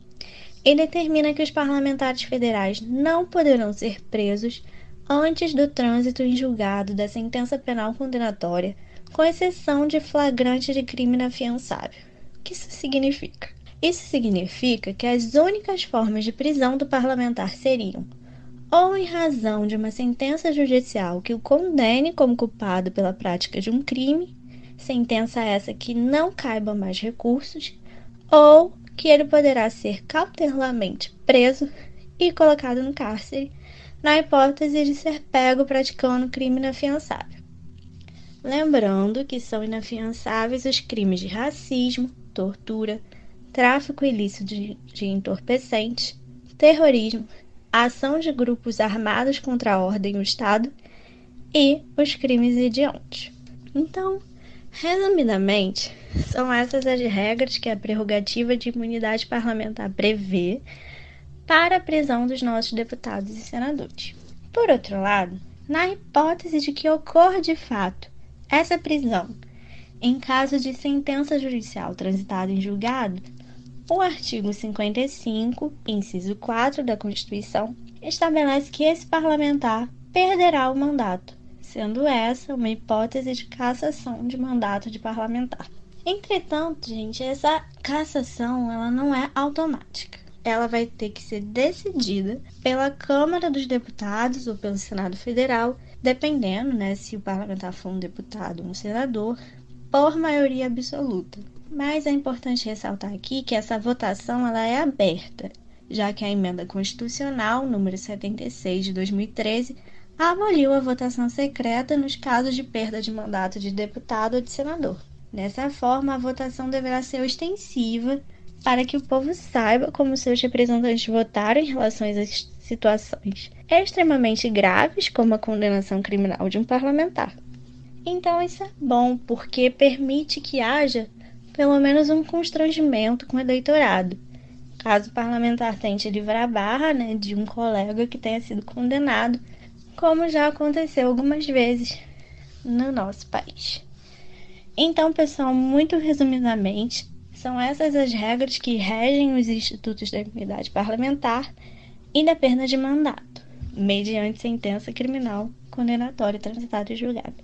e determina que os parlamentares federais não poderão ser presos antes do trânsito em julgado da sentença penal condenatória, com exceção de flagrante de crime inafiançável. O que isso significa? Isso significa que as únicas formas de prisão do parlamentar seriam ou em razão de uma sentença judicial que o condene como culpado pela prática de um crime, sentença essa que não caiba mais recursos, ou que ele poderá ser cautelarmente preso e colocado no cárcere, na hipótese de ser pego praticando crime inafiançável. Lembrando que são inafiançáveis os crimes de racismo, tortura, tráfico ilícito de, de entorpecentes, terrorismo, ação de grupos armados contra a ordem e o Estado e os crimes hediondos. Então, Resumidamente, são essas as regras que a prerrogativa de imunidade parlamentar prevê para a prisão dos nossos deputados e senadores. Por outro lado, na hipótese de que ocorra de fato essa prisão em caso de sentença judicial transitada em julgado, o artigo 55, inciso 4 da Constituição, estabelece que esse parlamentar perderá o mandato sendo essa uma hipótese de cassação de mandato de parlamentar. Entretanto, gente, essa cassação ela não é automática. Ela vai ter que ser decidida pela Câmara dos Deputados ou pelo Senado Federal, dependendo, né, se o parlamentar for um deputado ou um senador, por maioria absoluta. Mas é importante ressaltar aqui que essa votação ela é aberta, já que a emenda constitucional número 76 de 2013 aboliu a votação secreta nos casos de perda de mandato de deputado ou de senador. Dessa forma, a votação deverá ser ostensiva para que o povo saiba como seus representantes votaram em relação às situações extremamente graves, como a condenação criminal de um parlamentar. Então, isso é bom porque permite que haja pelo menos um constrangimento com o eleitorado. Caso o parlamentar tente livrar a barra né, de um colega que tenha sido condenado como já aconteceu algumas vezes no nosso país. Então, pessoal, muito resumidamente, são essas as regras que regem os institutos da imunidade parlamentar e da perda de mandato, mediante sentença criminal condenatória transitada e julgada.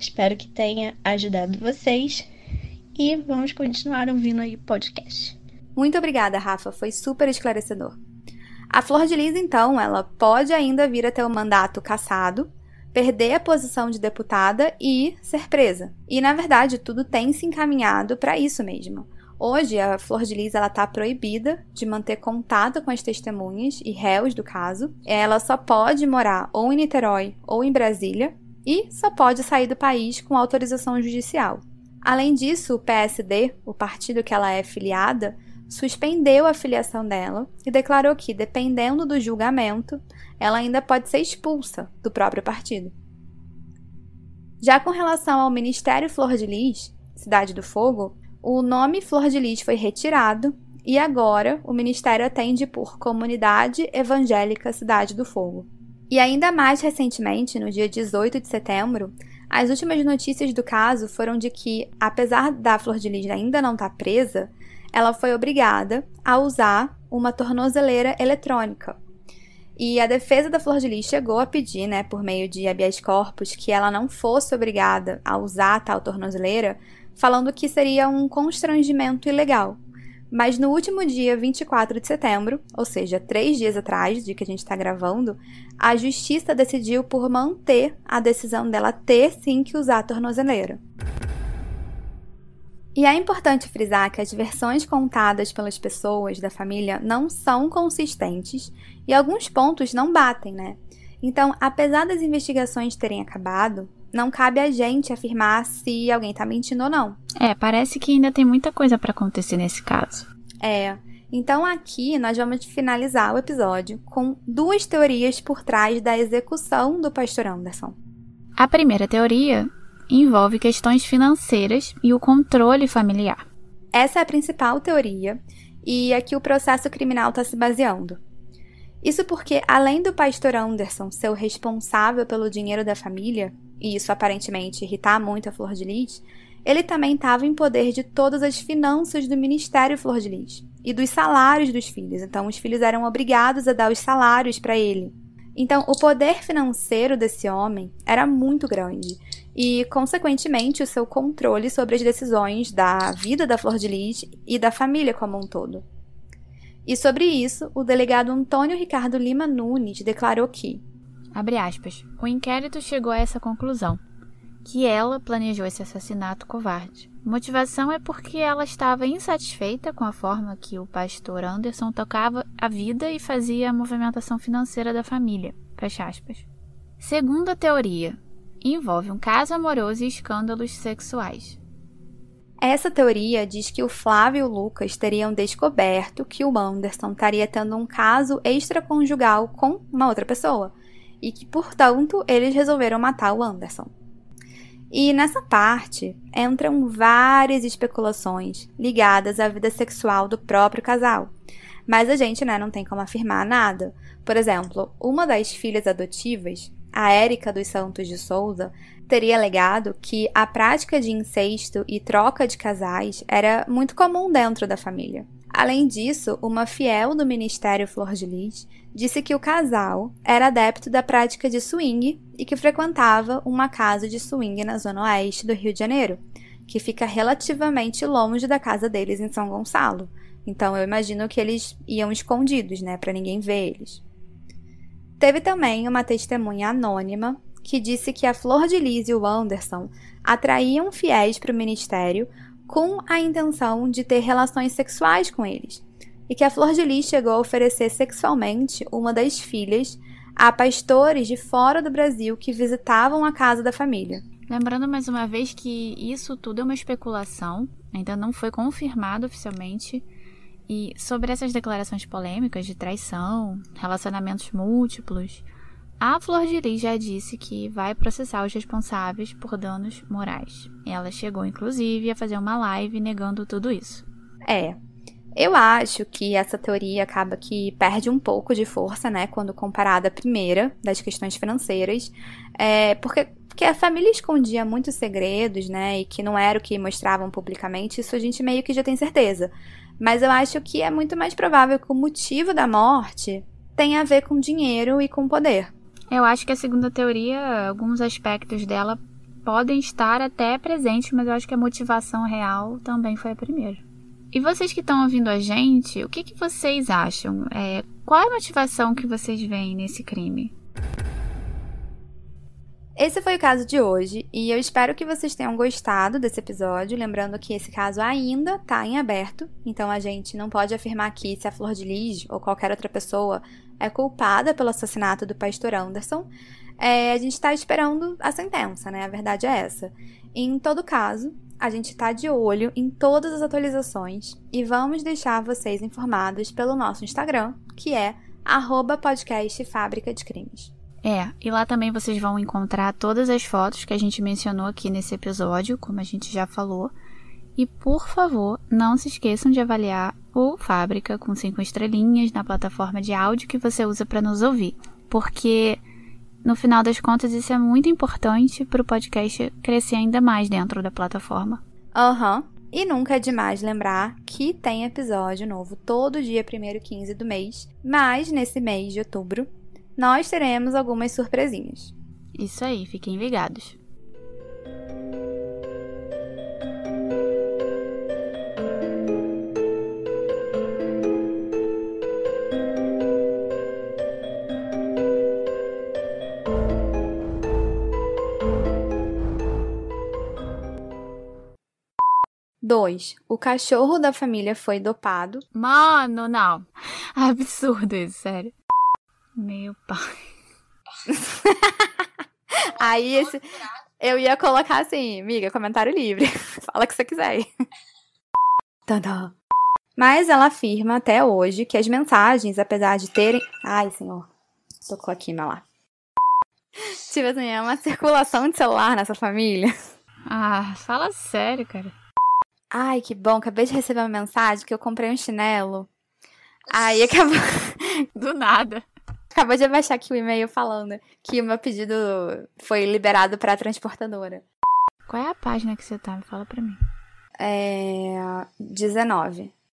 Espero que tenha ajudado vocês e vamos continuar ouvindo aí o podcast. Muito obrigada, Rafa, foi super esclarecedor. A Flor de Lis, então, ela pode ainda vir a ter o mandato cassado, perder a posição de deputada e ser presa. E, na verdade, tudo tem se encaminhado para isso mesmo. Hoje, a Flor de Lis está proibida de manter contato com as testemunhas e réus do caso. Ela só pode morar ou em Niterói ou em Brasília e só pode sair do país com autorização judicial. Além disso, o PSD, o partido que ela é filiada, suspendeu a filiação dela e declarou que, dependendo do julgamento, ela ainda pode ser expulsa do próprio partido. Já com relação ao Ministério Flor de Lis, Cidade do Fogo, o nome Flor de Lis foi retirado e agora o ministério atende por Comunidade Evangélica Cidade do Fogo. E ainda mais recentemente, no dia 18 de setembro, as últimas notícias do caso foram de que, apesar da Flor de Lis ainda não estar tá presa, ela foi obrigada a usar uma tornozeleira eletrônica. E a defesa da Flor de Lis chegou a pedir, né, por meio de habeas corpus, que ela não fosse obrigada a usar tal tornozeleira, falando que seria um constrangimento ilegal. Mas no último dia 24 de setembro, ou seja, três dias atrás de que a gente está gravando, a justiça decidiu por manter a decisão dela ter sim que usar a tornozeleira. E é importante frisar que as versões contadas pelas pessoas da família não são consistentes e alguns pontos não batem, né? Então, apesar das investigações terem acabado, não cabe a gente afirmar se alguém tá mentindo ou não. É, parece que ainda tem muita coisa para acontecer nesse caso. É. Então aqui nós vamos finalizar o episódio com duas teorias por trás da execução do pastor Anderson. A primeira teoria envolve questões financeiras e o controle familiar. Essa é a principal teoria e aqui o processo criminal está se baseando. Isso porque, além do pastor Anderson ser o responsável pelo dinheiro da família, e isso aparentemente irritar muito a Flor de Lis, ele também estava em poder de todas as finanças do Ministério Flor de Lis e dos salários dos filhos. Então, os filhos eram obrigados a dar os salários para ele. Então, o poder financeiro desse homem era muito grande e, consequentemente, o seu controle sobre as decisões da vida da Flor de Lis e da família como um todo. E sobre isso, o delegado Antônio Ricardo Lima Nunes declarou que Abre aspas. O inquérito chegou a essa conclusão: que ela planejou esse assassinato covarde. Motivação é porque ela estava insatisfeita com a forma que o pastor Anderson tocava a vida e fazia a movimentação financeira da família. Fecha aspas. Segunda teoria, envolve um caso amoroso e escândalos sexuais. Essa teoria diz que o Flávio e o Lucas teriam descoberto que o Anderson estaria tendo um caso extraconjugal com uma outra pessoa e que, portanto, eles resolveram matar o Anderson. E nessa parte entram várias especulações ligadas à vida sexual do próprio casal. Mas a gente né, não tem como afirmar nada. Por exemplo, uma das filhas adotivas, a Érica dos Santos de Souza, teria alegado que a prática de incesto e troca de casais era muito comum dentro da família. Além disso, uma fiel do Ministério Flor de Lis disse que o casal era adepto da prática de swing e que frequentava uma casa de swing na zona oeste do Rio de Janeiro, que fica relativamente longe da casa deles em São Gonçalo. Então eu imagino que eles iam escondidos, né, para ninguém ver eles. Teve também uma testemunha anônima que disse que a Flor de Lis e o Anderson atraíam fiéis para o ministério com a intenção de ter relações sexuais com eles, e que a Flor de Lis chegou a oferecer sexualmente uma das filhas a pastores de fora do Brasil que visitavam a casa da família. Lembrando mais uma vez que isso tudo é uma especulação, ainda não foi confirmado oficialmente. E sobre essas declarações polêmicas de traição, relacionamentos múltiplos, a Flor de Lis já disse que vai processar os responsáveis por danos morais. Ela chegou, inclusive, a fazer uma live negando tudo isso. É. Eu acho que essa teoria acaba que perde um pouco de força, né, quando comparada à primeira, das questões financeiras, é, porque, porque a família escondia muitos segredos, né, e que não era o que mostravam publicamente, isso a gente meio que já tem certeza. Mas eu acho que é muito mais provável que o motivo da morte tenha a ver com dinheiro e com poder. Eu acho que a segunda teoria, alguns aspectos dela podem estar até presentes, mas eu acho que a motivação real também foi a primeira. E vocês que estão ouvindo a gente, o que, que vocês acham? É, qual é a motivação que vocês veem nesse crime? Esse foi o caso de hoje e eu espero que vocês tenham gostado desse episódio. Lembrando que esse caso ainda está em aberto, então a gente não pode afirmar aqui se a Flor de Lis ou qualquer outra pessoa é culpada pelo assassinato do pastor Anderson. É, a gente está esperando a sentença, né? A verdade é essa. Em todo caso, a gente está de olho em todas as atualizações e vamos deixar vocês informados pelo nosso Instagram, que é arroba podcast Fábrica de Crimes. É, e lá também vocês vão encontrar todas as fotos que a gente mencionou aqui nesse episódio, como a gente já falou. E por favor, não se esqueçam de avaliar o Fábrica com cinco estrelinhas na plataforma de áudio que você usa para nos ouvir, porque no final das contas, isso é muito importante para o podcast crescer ainda mais dentro da plataforma. Aham. Uhum. E nunca é demais lembrar que tem episódio novo todo dia 1 e 15 do mês, mas nesse mês de outubro nós teremos algumas surpresinhas. Isso aí, fiquem ligados. Dois, o cachorro da família foi dopado. Mano, não. Absurdo isso, sério. Meu pai. Aí esse. Eu ia colocar assim, amiga, comentário livre. Fala o que você quiser. Tadã. Mas ela afirma até hoje que as mensagens, apesar de terem. Ai, senhor. Tocou aqui, mas lá. Tipo assim, é uma circulação de celular nessa família. Ah, fala sério, cara. Ai, que bom. Acabei de receber uma mensagem que eu comprei um chinelo. Aí acabou. Do nada. Acabou de abaixar aqui o e-mail falando que o meu pedido foi liberado para a transportadora. Qual é a página que você tá? Me fala pra mim. É. 19.